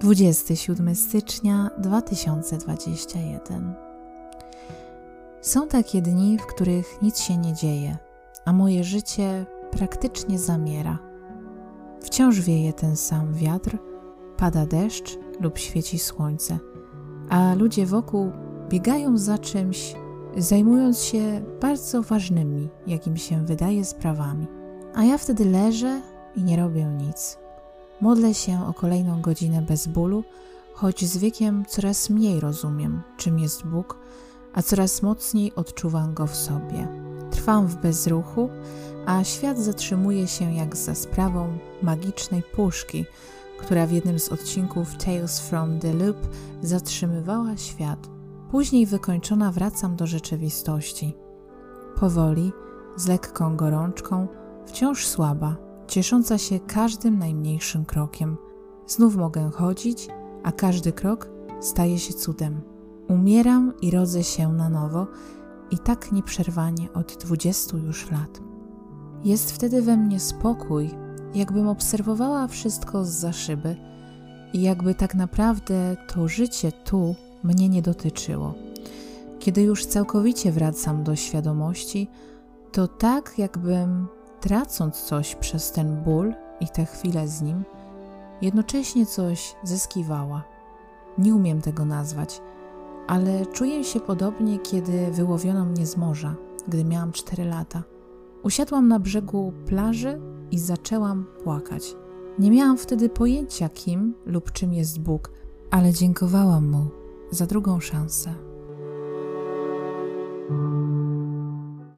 27 stycznia 2021. Są takie dni, w których nic się nie dzieje, a moje życie praktycznie zamiera. Wciąż wieje ten sam wiatr, pada deszcz lub świeci słońce, a ludzie wokół biegają za czymś, zajmując się bardzo ważnymi, jakim się wydaje, sprawami. A ja wtedy leżę i nie robię nic. Modlę się o kolejną godzinę bez bólu, choć z wiekiem coraz mniej rozumiem, czym jest Bóg, a coraz mocniej odczuwam go w sobie. Trwam w bezruchu, a świat zatrzymuje się jak za sprawą magicznej puszki, która w jednym z odcinków Tales from the Loop zatrzymywała świat. Później wykończona wracam do rzeczywistości. Powoli, z lekką gorączką, wciąż słaba, ciesząca się każdym najmniejszym krokiem. Znów mogę chodzić, a każdy krok staje się cudem. Umieram i rodzę się na nowo i tak nieprzerwanie od dwudziestu już lat. Jest wtedy we mnie spokój, jakbym obserwowała wszystko z za szyby i jakby tak naprawdę to życie tu mnie nie dotyczyło. Kiedy już całkowicie wracam do świadomości, to tak jakbym tracąc coś przez ten ból i tę chwilę z nim, jednocześnie coś zyskiwała. Nie umiem tego nazwać, ale czuję się podobnie, kiedy wyłowiono mnie z morza, gdy miałam 4 lata. Usiadłam na brzegu plaży i zaczęłam płakać. Nie miałam wtedy pojęcia, kim lub czym jest Bóg, ale dziękowałam mu za drugą szansę.